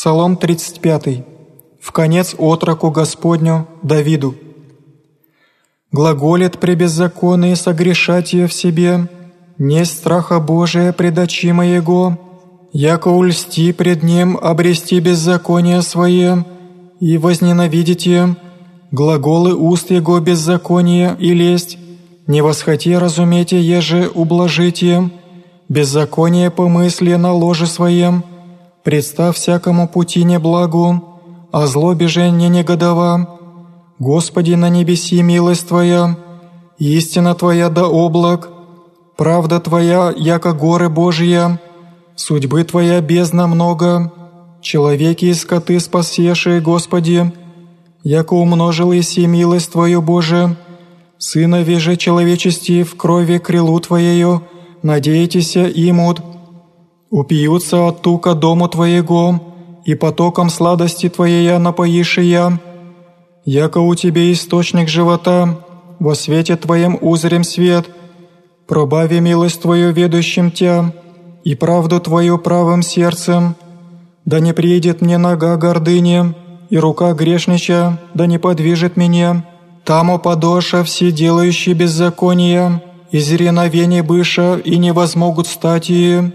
Псалом 35. В конец отроку Господню Давиду. Глаголит при беззаконии согрешатие в себе, не страха Божия пред очи моего, яко ульсти пред Ним обрести беззаконие свое, и возненавидите глаголы уст Его беззаконие и лесть, не восхоти разумете, еже ублажите, беззаконие помысли на ложе своем, представ всякому пути неблагу, а злобе же не негодова. Господи, на небеси милость Твоя, истина Твоя до облак, правда Твоя, яко горы Божья, судьбы Твоя бездна много, человеки и скоты спасешие, Господи, яко умножил иси милость Твою, Боже, Сына веже человечести в крови крилу Твоею, надеетеся имут, упьются от тука дому Твоего, и потоком сладости Твоей напоишь я, яко у Тебе источник живота, во свете Твоем узрем свет, пробави милость Твою ведущим Тя, и правду Твою правым сердцем, да не приедет мне нога гордыни, и рука грешнича, да не подвижет меня, Таму подоша все делающие беззакония, из реновения быша и не возмогут стать и